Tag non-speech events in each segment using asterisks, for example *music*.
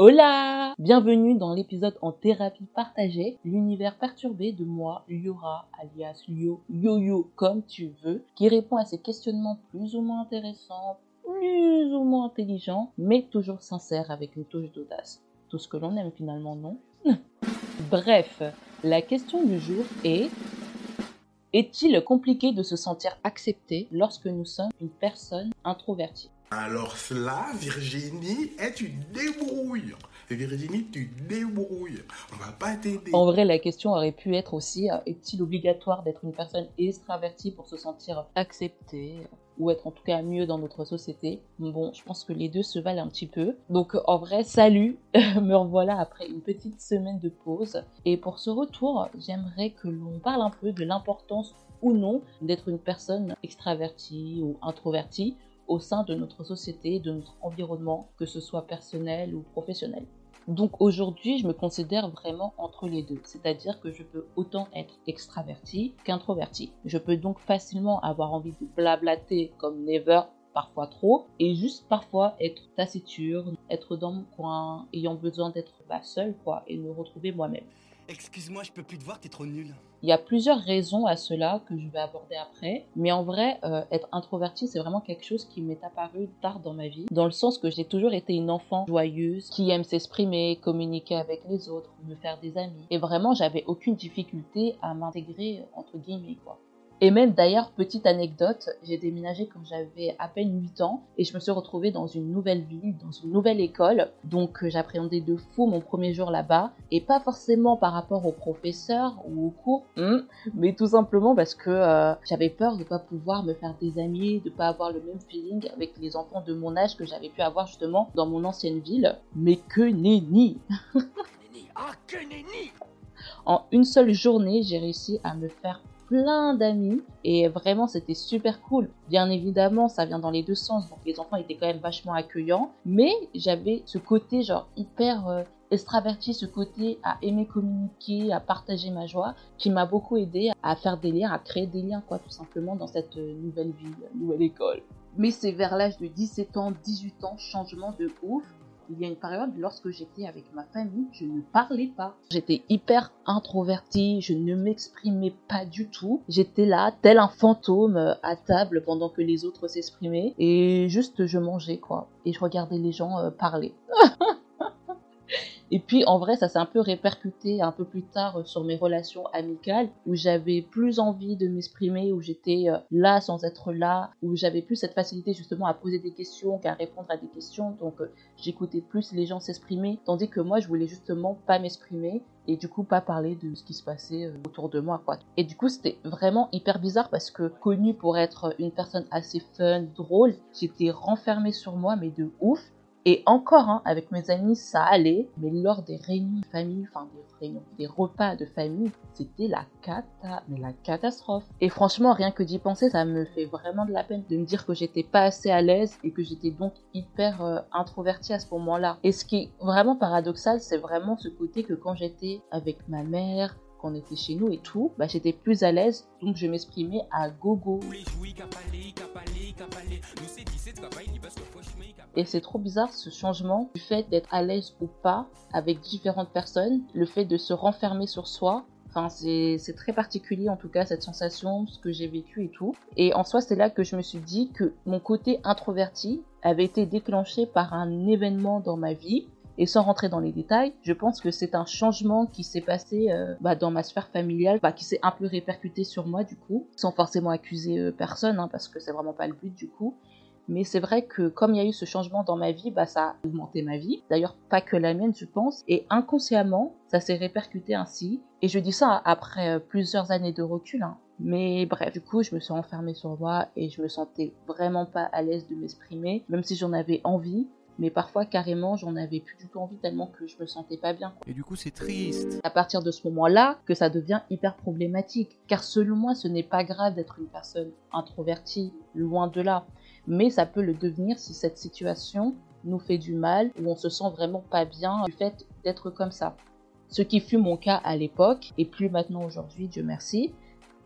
Hola! Bienvenue dans l'épisode en thérapie partagée, l'univers perturbé de moi, Liora, alias Lio, Yo-Yo, comme tu veux, qui répond à ces questionnements plus ou moins intéressants, plus ou moins intelligents, mais toujours sincères avec une touche d'audace. Tout ce que l'on aime finalement, non? *laughs* Bref, la question du jour est est-il compliqué de se sentir accepté lorsque nous sommes une personne introvertie? Alors cela, Virginie, est une débrouille. Virginie, tu débrouilles. On va pas t'aider. En vrai, la question aurait pu être aussi, euh, est-il obligatoire d'être une personne extravertie pour se sentir acceptée ou être en tout cas mieux dans notre société? Bon, je pense que les deux se valent un petit peu. Donc en vrai, salut, *laughs* me revoilà après une petite semaine de pause. Et pour ce retour, j'aimerais que l'on parle un peu de l'importance ou non d'être une personne extravertie ou introvertie au sein de notre société, de notre environnement, que ce soit personnel ou professionnel. Donc aujourd'hui, je me considère vraiment entre les deux, c'est-à-dire que je peux autant être extraverti qu'introverti. Je peux donc facilement avoir envie de blablater comme never, parfois trop, et juste parfois être taciturne, être dans mon coin, ayant besoin d'être bah, seul, quoi, et me retrouver moi-même. Excuse-moi, je peux plus te voir, t'es trop nul. Il y a plusieurs raisons à cela que je vais aborder après, mais en vrai, euh, être introverti, c'est vraiment quelque chose qui m'est apparu tard dans ma vie, dans le sens que j'ai toujours été une enfant joyeuse, qui aime s'exprimer, communiquer avec les autres, me faire des amis, et vraiment, j'avais aucune difficulté à m'intégrer entre guillemets quoi. Et même d'ailleurs, petite anecdote, j'ai déménagé quand j'avais à peine 8 ans et je me suis retrouvée dans une nouvelle ville, dans une nouvelle école. Donc euh, j'appréhendais de fou mon premier jour là-bas et pas forcément par rapport aux professeurs ou aux cours, hmm, mais tout simplement parce que euh, j'avais peur de pas pouvoir me faire des amis, de pas avoir le même feeling avec les enfants de mon âge que j'avais pu avoir justement dans mon ancienne ville. Mais que nenni Ah, que nenni En une seule journée, j'ai réussi à me faire plein d'amis et vraiment c'était super cool. Bien évidemment, ça vient dans les deux sens, donc les enfants étaient quand même vachement accueillants, mais j'avais ce côté genre hyper euh, extraverti, ce côté à aimer communiquer, à partager ma joie, qui m'a beaucoup aidé à faire des liens, à créer des liens quoi, tout simplement dans cette euh, nouvelle ville, nouvelle école. Mais c'est vers l'âge de 17 ans, 18 ans, changement de ouf il y a une période lorsque j'étais avec ma famille, je ne parlais pas. J'étais hyper introvertie, je ne m'exprimais pas du tout. J'étais là, tel un fantôme à table pendant que les autres s'exprimaient et juste je mangeais quoi. Et je regardais les gens euh, parler. *laughs* Et puis en vrai, ça s'est un peu répercuté un peu plus tard euh, sur mes relations amicales où j'avais plus envie de m'exprimer, où j'étais euh, là sans être là, où j'avais plus cette facilité justement à poser des questions qu'à répondre à des questions. Donc euh, j'écoutais plus les gens s'exprimer, tandis que moi je voulais justement pas m'exprimer et du coup pas parler de ce qui se passait autour de moi quoi. Et du coup c'était vraiment hyper bizarre parce que connu pour être une personne assez fun, drôle, j'étais renfermée sur moi mais de ouf et encore, hein, avec mes amis, ça allait, mais lors des réunions de famille, enfin des réunions, des repas de famille, c'était la cata, mais la catastrophe. Et franchement, rien que d'y penser, ça me fait vraiment de la peine de me dire que j'étais pas assez à l'aise et que j'étais donc hyper euh, introvertie à ce moment-là. Et ce qui est vraiment paradoxal, c'est vraiment ce côté que quand j'étais avec ma mère, qu'on était chez nous et tout, bah, j'étais plus à l'aise, donc je m'exprimais à gogo. Et c'est trop bizarre ce changement du fait d'être à l'aise ou pas avec différentes personnes, le fait de se renfermer sur soi. Enfin, c'est très particulier en tout cas cette sensation, ce que j'ai vécu et tout. Et en soi, c'est là que je me suis dit que mon côté introverti avait été déclenché par un événement dans ma vie et sans rentrer dans les détails, je pense que c'est un changement qui s'est passé euh, bah, dans ma sphère familiale, bah, qui s'est un peu répercuté sur moi du coup, sans forcément accuser euh, personne, hein, parce que c'est vraiment pas le but du coup. Mais c'est vrai que comme il y a eu ce changement dans ma vie, bah, ça a augmenté ma vie. D'ailleurs, pas que la mienne, je pense. Et inconsciemment, ça s'est répercuté ainsi. Et je dis ça après euh, plusieurs années de recul. Hein. Mais bref, du coup, je me suis enfermée sur moi et je me sentais vraiment pas à l'aise de m'exprimer, même si j'en avais envie mais parfois carrément j'en avais plus du tout envie tellement que je me sentais pas bien. Et du coup c'est triste. À partir de ce moment-là que ça devient hyper problématique, car selon moi ce n'est pas grave d'être une personne introvertie, loin de là, mais ça peut le devenir si cette situation nous fait du mal ou on se sent vraiment pas bien du fait d'être comme ça. Ce qui fut mon cas à l'époque et plus maintenant aujourd'hui, Dieu merci.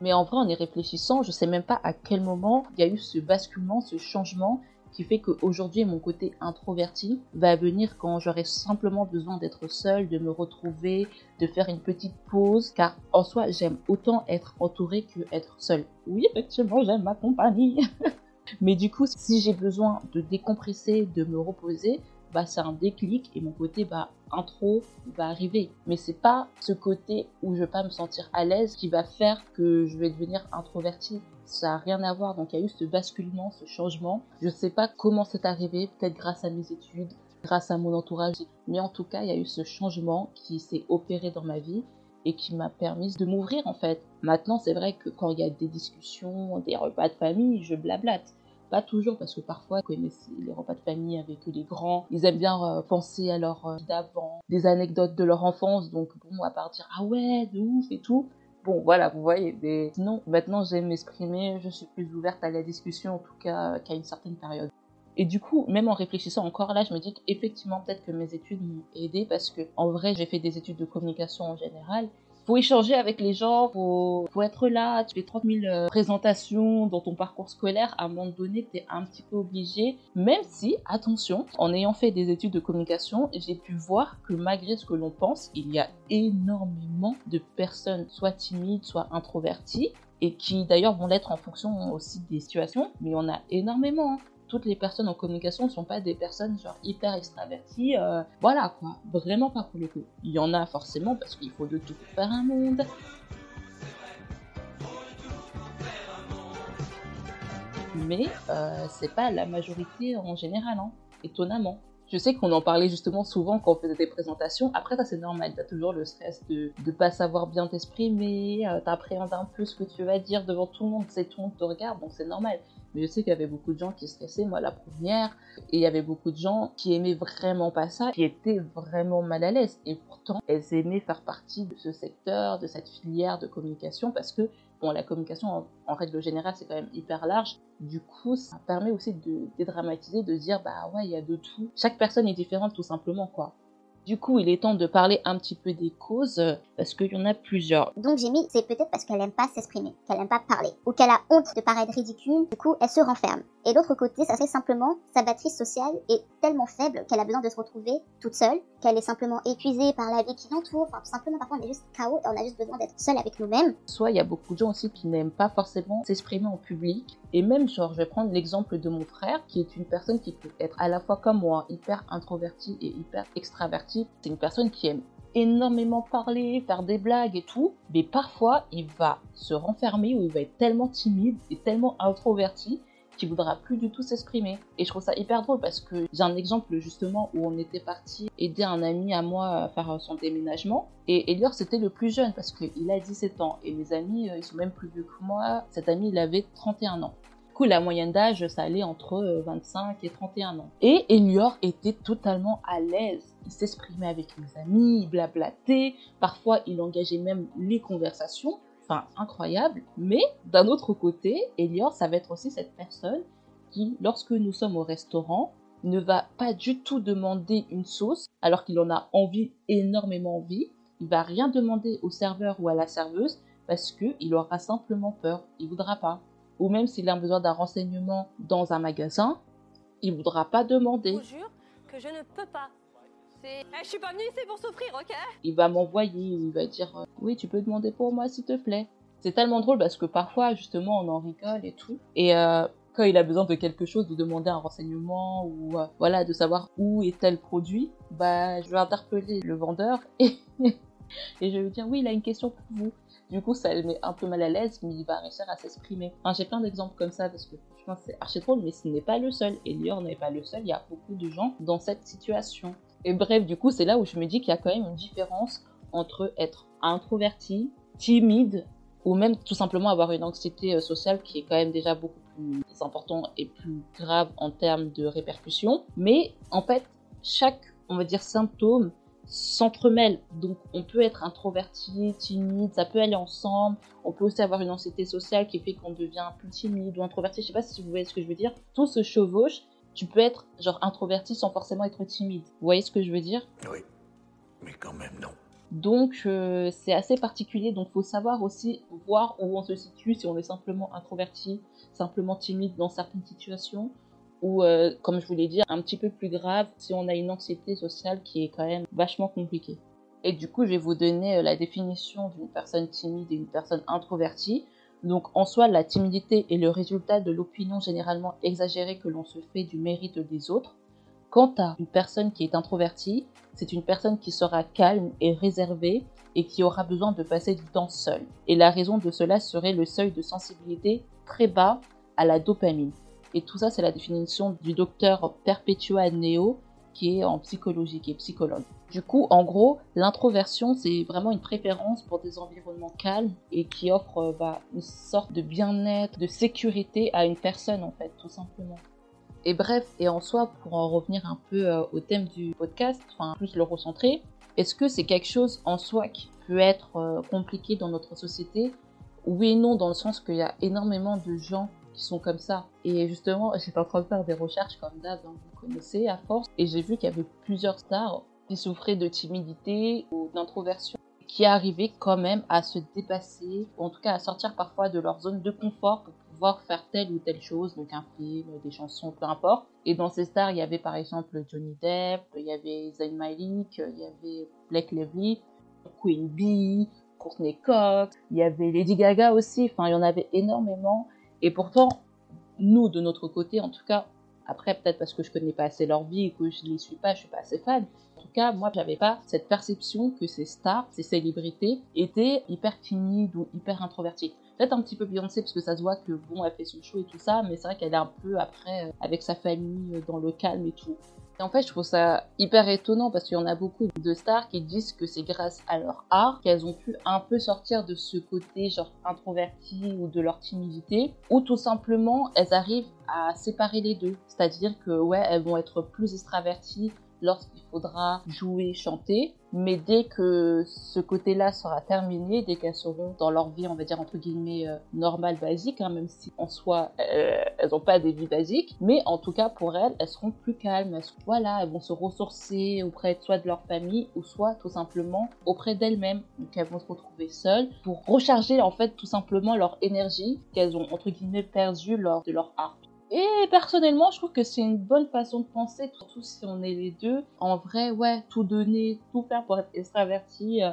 Mais en vrai, en y réfléchissant, je sais même pas à quel moment il y a eu ce basculement, ce changement qui fait qu'aujourd'hui mon côté introverti va venir quand j'aurai simplement besoin d'être seule, de me retrouver, de faire une petite pause, car en soi j'aime autant être entourée que être seule. Oui, effectivement, j'aime ma compagnie. *laughs* Mais du coup, si j'ai besoin de décompresser, de me reposer, bah c'est un déclic et mon côté bah intro va arriver. Mais c'est pas ce côté où je vais pas me sentir à l'aise qui va faire que je vais devenir introverti. Ça a rien à voir. Donc il y a eu ce basculement, ce changement. Je sais pas comment c'est arrivé, peut-être grâce à mes études, grâce à mon entourage. Mais en tout cas, il y a eu ce changement qui s'est opéré dans ma vie et qui m'a permis de m'ouvrir en fait. Maintenant, c'est vrai que quand il y a des discussions, des repas de famille, je blablate. Pas toujours, parce que parfois, connaissez les repas de famille avec les grands, ils aiment bien euh, penser à leur vie d'avant, des anecdotes de leur enfance, donc bon, à part dire ah ouais, de ouf et tout. Bon, voilà, vous voyez, mais sinon, maintenant j'aime m'exprimer, je suis plus ouverte à la discussion, en tout cas, qu'à une certaine période. Et du coup, même en réfléchissant encore là, je me dis qu'effectivement, peut-être que mes études m'ont aidé parce que, en vrai, j'ai fait des études de communication en général faut échanger avec les gens, faut, faut être là, tu fais 30 000 euh, présentations dans ton parcours scolaire, à un moment donné, tu es un petit peu obligé, même si, attention, en ayant fait des études de communication, j'ai pu voir que malgré ce que l'on pense, il y a énormément de personnes, soit timides, soit introverties, et qui d'ailleurs vont l'être en fonction aussi des situations, mais on a énormément. Toutes les personnes en communication ne sont pas des personnes genre hyper extraverties. Euh, voilà quoi, vraiment pas pour le coup. Il y en a forcément parce qu'il faut de tout pour faire un monde. Mais euh, c'est pas la majorité en général, hein, étonnamment. Je sais qu'on en parlait justement souvent quand on faisait des présentations. Après, ça, c'est normal. T'as toujours le stress de ne pas savoir bien t'exprimer, euh, t'appréhendes un peu ce que tu vas dire devant tout le monde, c'est tout le monde te regarde, donc c'est normal. Mais je sais qu'il y avait beaucoup de gens qui stressaient, moi la première, et il y avait beaucoup de gens qui aimaient vraiment pas ça, qui étaient vraiment mal à l'aise. Et pourtant, elles aimaient faire partie de ce secteur, de cette filière de communication, parce que, bon, la communication, en, règle générale, c'est quand même hyper large. Du coup, ça permet aussi de dédramatiser, de dire, bah ouais, il y a de tout. Chaque personne est différente, tout simplement, quoi. Du coup, il est temps de parler un petit peu des causes, parce qu'il y en a plusieurs. Donc j'ai mis, c'est peut-être parce qu'elle aime pas s'exprimer, qu'elle aime pas parler, ou qu'elle a honte de paraître ridicule, du coup elle se renferme. Et l'autre côté, ça serait simplement sa batterie sociale est tellement faible qu'elle a besoin de se retrouver toute seule, qu'elle est simplement épuisée par la vie qui l'entoure, enfin tout simplement parfois on est juste KO et on a juste besoin d'être seule avec nous-mêmes. Soit il y a beaucoup de gens aussi qui n'aiment pas forcément s'exprimer en public, et même genre je vais prendre l'exemple de mon frère qui est une personne qui peut être à la fois comme moi hyper introvertie et hyper extravertie. C'est une personne qui aime énormément parler, faire des blagues et tout, mais parfois il va se renfermer ou il va être tellement timide et tellement introverti qui voudra plus du tout s'exprimer. Et je trouve ça hyper drôle parce que j'ai un exemple justement où on était parti aider un ami à moi à faire son déménagement. Et Elior c'était le plus jeune parce qu'il a 17 ans et mes amis euh, ils sont même plus vieux que moi. Cet ami il avait 31 ans la moyenne d'âge, ça allait entre 25 euh, et 31 ans. Et Elior était totalement à l'aise. Il s'exprimait avec mes amis, il blablatait, parfois il engageait même les conversations incroyable. Mais d'un autre côté, Elior, ça va être aussi cette personne qui, lorsque nous sommes au restaurant, ne va pas du tout demander une sauce alors qu'il en a envie, énormément envie. Il va rien demander au serveur ou à la serveuse parce qu'il aura simplement peur, il voudra pas. Ou même s'il a besoin d'un renseignement dans un magasin, il voudra pas demander. Je jure que je ne peux pas. Eh, je suis pas venue ici pour souffrir, ok Il va m'envoyer, il va dire euh, oui, tu peux demander pour moi s'il te plaît. C'est tellement drôle parce que parfois justement on en rigole et tout. Et euh, quand il a besoin de quelque chose, de demander un renseignement ou euh, voilà de savoir où est tel produit, bah je vais interpeller le vendeur *laughs* et je vais lui dire oui, il a une question pour vous. Du coup, ça le met un peu mal à l'aise, mais il va réussir à s'exprimer. Enfin, j'ai plein d'exemples comme ça parce que je pense c'est archi drôle, mais ce n'est pas le seul. Et Lior n'est pas le seul. Il y a beaucoup de gens dans cette situation. Et bref, du coup, c'est là où je me dis qu'il y a quand même une différence entre être introverti, timide, ou même tout simplement avoir une anxiété euh, sociale qui est quand même déjà beaucoup plus important et plus grave en termes de répercussions. Mais en fait, chaque, on va dire, symptôme s'entremêle. Donc on peut être introverti, timide, ça peut aller ensemble. On peut aussi avoir une anxiété sociale qui fait qu'on devient plus timide ou introverti. Je sais pas si vous voyez ce que je veux dire. Tout se chevauche tu peux être genre introverti sans forcément être timide. Vous voyez ce que je veux dire? Oui, mais quand même non. Donc euh, c'est assez particulier, donc faut savoir aussi voir où on se situe, si on est simplement introverti, simplement timide dans certaines situations, ou euh, comme je vous l'ai dit, un petit peu plus grave si on a une anxiété sociale qui est quand même vachement compliquée. Et du coup, je vais vous donner euh, la définition d'une personne timide et une personne introvertie. Donc en soi, la timidité est le résultat de l'opinion généralement exagérée que l'on se fait du mérite des autres. Quant à une personne qui est introvertie, c'est une personne qui sera calme et réservée et qui aura besoin de passer du temps seule. Et la raison de cela serait le seuil de sensibilité très bas à la dopamine. Et tout ça, c'est la définition du docteur Perpetua Neo, qui est en psychologie, qui est psychologue. Du coup, en gros, l'introversion, c'est vraiment une préférence pour des environnements calmes et qui offrent euh, bah, une sorte de bien-être, de sécurité à une personne, en fait, tout simplement. Et bref, et en soi, pour en revenir un peu euh, au thème du podcast, enfin plus le recentrer, est-ce que c'est quelque chose en soi qui peut être euh, compliqué dans notre société? Oui et non, dans le sens qu'il y a énormément de gens sont comme ça. Et justement, *laughs* j'étais en train de faire des recherches comme d'hab, hein, vous connaissez à force, et j'ai vu qu'il y avait plusieurs stars qui souffraient de timidité ou d'introversion qui arrivaient quand même à se dépasser, ou en tout cas à sortir parfois de leur zone de confort pour pouvoir faire telle ou telle chose, donc un film, des chansons, peu importe. Et dans ces stars, il y avait par exemple Johnny Depp, il y avait Zayn Malik, il y avait Blake Lively, Queen Bee, Courtney Cox, il y avait Lady Gaga aussi, enfin il y en avait énormément. Et pourtant, nous de notre côté, en tout cas, après, peut-être parce que je connais pas assez leur vie et que je les suis pas, je suis pas assez fan. En tout cas, moi, j'avais pas cette perception que ces stars, ces célébrités étaient hyper timides ou hyper introverties. Peut-être un petit peu Beyoncé parce que ça se voit que bon, elle fait son show et tout ça, mais c'est vrai qu'elle est un peu après euh, avec sa famille euh, dans le calme et tout. Et en fait, je trouve ça hyper étonnant parce qu'il y en a beaucoup de stars qui disent que c'est grâce à leur art qu'elles ont pu un peu sortir de ce côté genre introverti ou de leur timidité, ou tout simplement elles arrivent à séparer les deux. C'est-à-dire que elles vont être plus extraverties lorsqu'il faudra jouer, chanter. Mais dès que ce côté-là sera terminé, dès qu'elles seront dans leur vie, on va dire entre guillemets euh, normale, basique, hein, même si en soi euh, elles n'ont pas des vies basiques, mais en tout cas pour elles, elles seront plus calmes. Elles, voilà, elles vont se ressourcer auprès soit de leur famille ou soit tout simplement auprès d'elles-mêmes. Donc elles vont se retrouver seules pour recharger en fait tout simplement leur énergie qu'elles ont entre guillemets perdue lors de leur art. Et personnellement, je trouve que c'est une bonne façon de penser, surtout si on est les deux. En vrai, ouais, tout donner, tout faire pour être extraverti euh,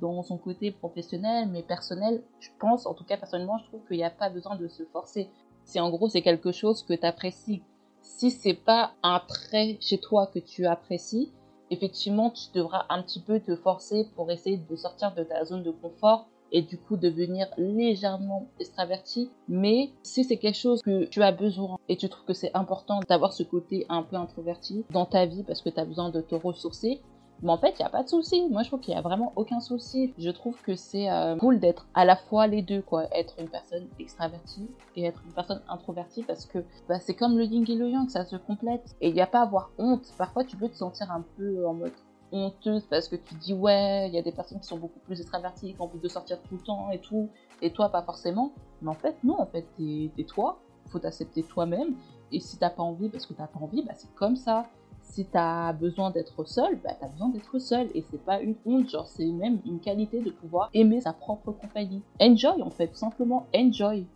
dans son côté professionnel, mais personnel, je pense, en tout cas personnellement, je trouve qu'il n'y a pas besoin de se forcer. Si en gros c'est quelque chose que tu apprécies, si c'est pas un trait chez toi que tu apprécies, effectivement, tu devras un petit peu te forcer pour essayer de sortir de ta zone de confort et du coup devenir légèrement extraverti. Mais si c'est quelque chose que tu as besoin et tu trouves que c'est important d'avoir ce côté un peu introverti dans ta vie parce que tu as besoin de te ressourcer, mais en fait, il n'y a pas de souci. Moi, je trouve qu'il n'y a vraiment aucun souci. Je trouve que c'est euh, cool d'être à la fois les deux, quoi. Être une personne extravertie et être une personne introvertie parce que bah, c'est comme le yin et le yang, ça se complète. Et il n'y a pas à avoir honte. Parfois, tu peux te sentir un peu en mode honteuse parce que tu dis ouais, il y a des personnes qui sont beaucoup plus extraverties, qui ont envie de sortir tout le temps et tout, et toi pas forcément. Mais en fait, non, en fait, t'es toi, faut t'accepter toi-même. Et si t'as pas envie parce que t'as pas envie, bah c'est comme ça. Si t'as besoin d'être seul, bah t'as besoin d'être seul. Et c'est pas une honte, genre c'est même une qualité de pouvoir aimer sa propre compagnie. Enjoy en fait, simplement enjoy.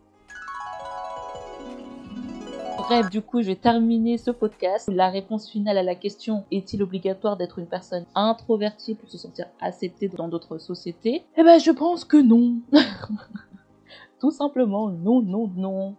Bref, du coup, je vais terminer ce podcast. La réponse finale à la question est-il obligatoire d'être une personne introvertie pour se sentir acceptée dans d'autres sociétés? Eh ben, je pense que non. *laughs* Tout simplement, non, non, non.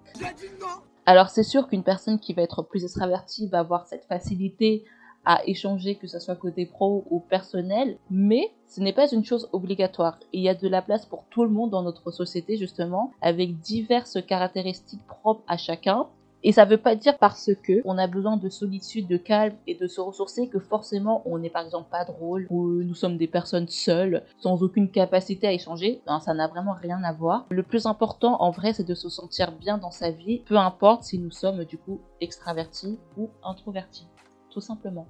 Alors, c'est sûr qu'une personne qui va être plus extravertie va avoir cette facilité à échanger, que ce soit côté pro ou personnel, mais ce n'est pas une chose obligatoire. Il y a de la place pour tout le monde dans notre société, justement, avec diverses caractéristiques propres à chacun. Et ça veut pas dire parce que on a besoin de solitude, de calme et de se ressourcer que forcément on n'est par exemple pas drôle ou nous sommes des personnes seules sans aucune capacité à échanger. ça n'a vraiment rien à voir. Le plus important en vrai c'est de se sentir bien dans sa vie, peu importe si nous sommes du coup extravertis ou introvertis. Tout simplement.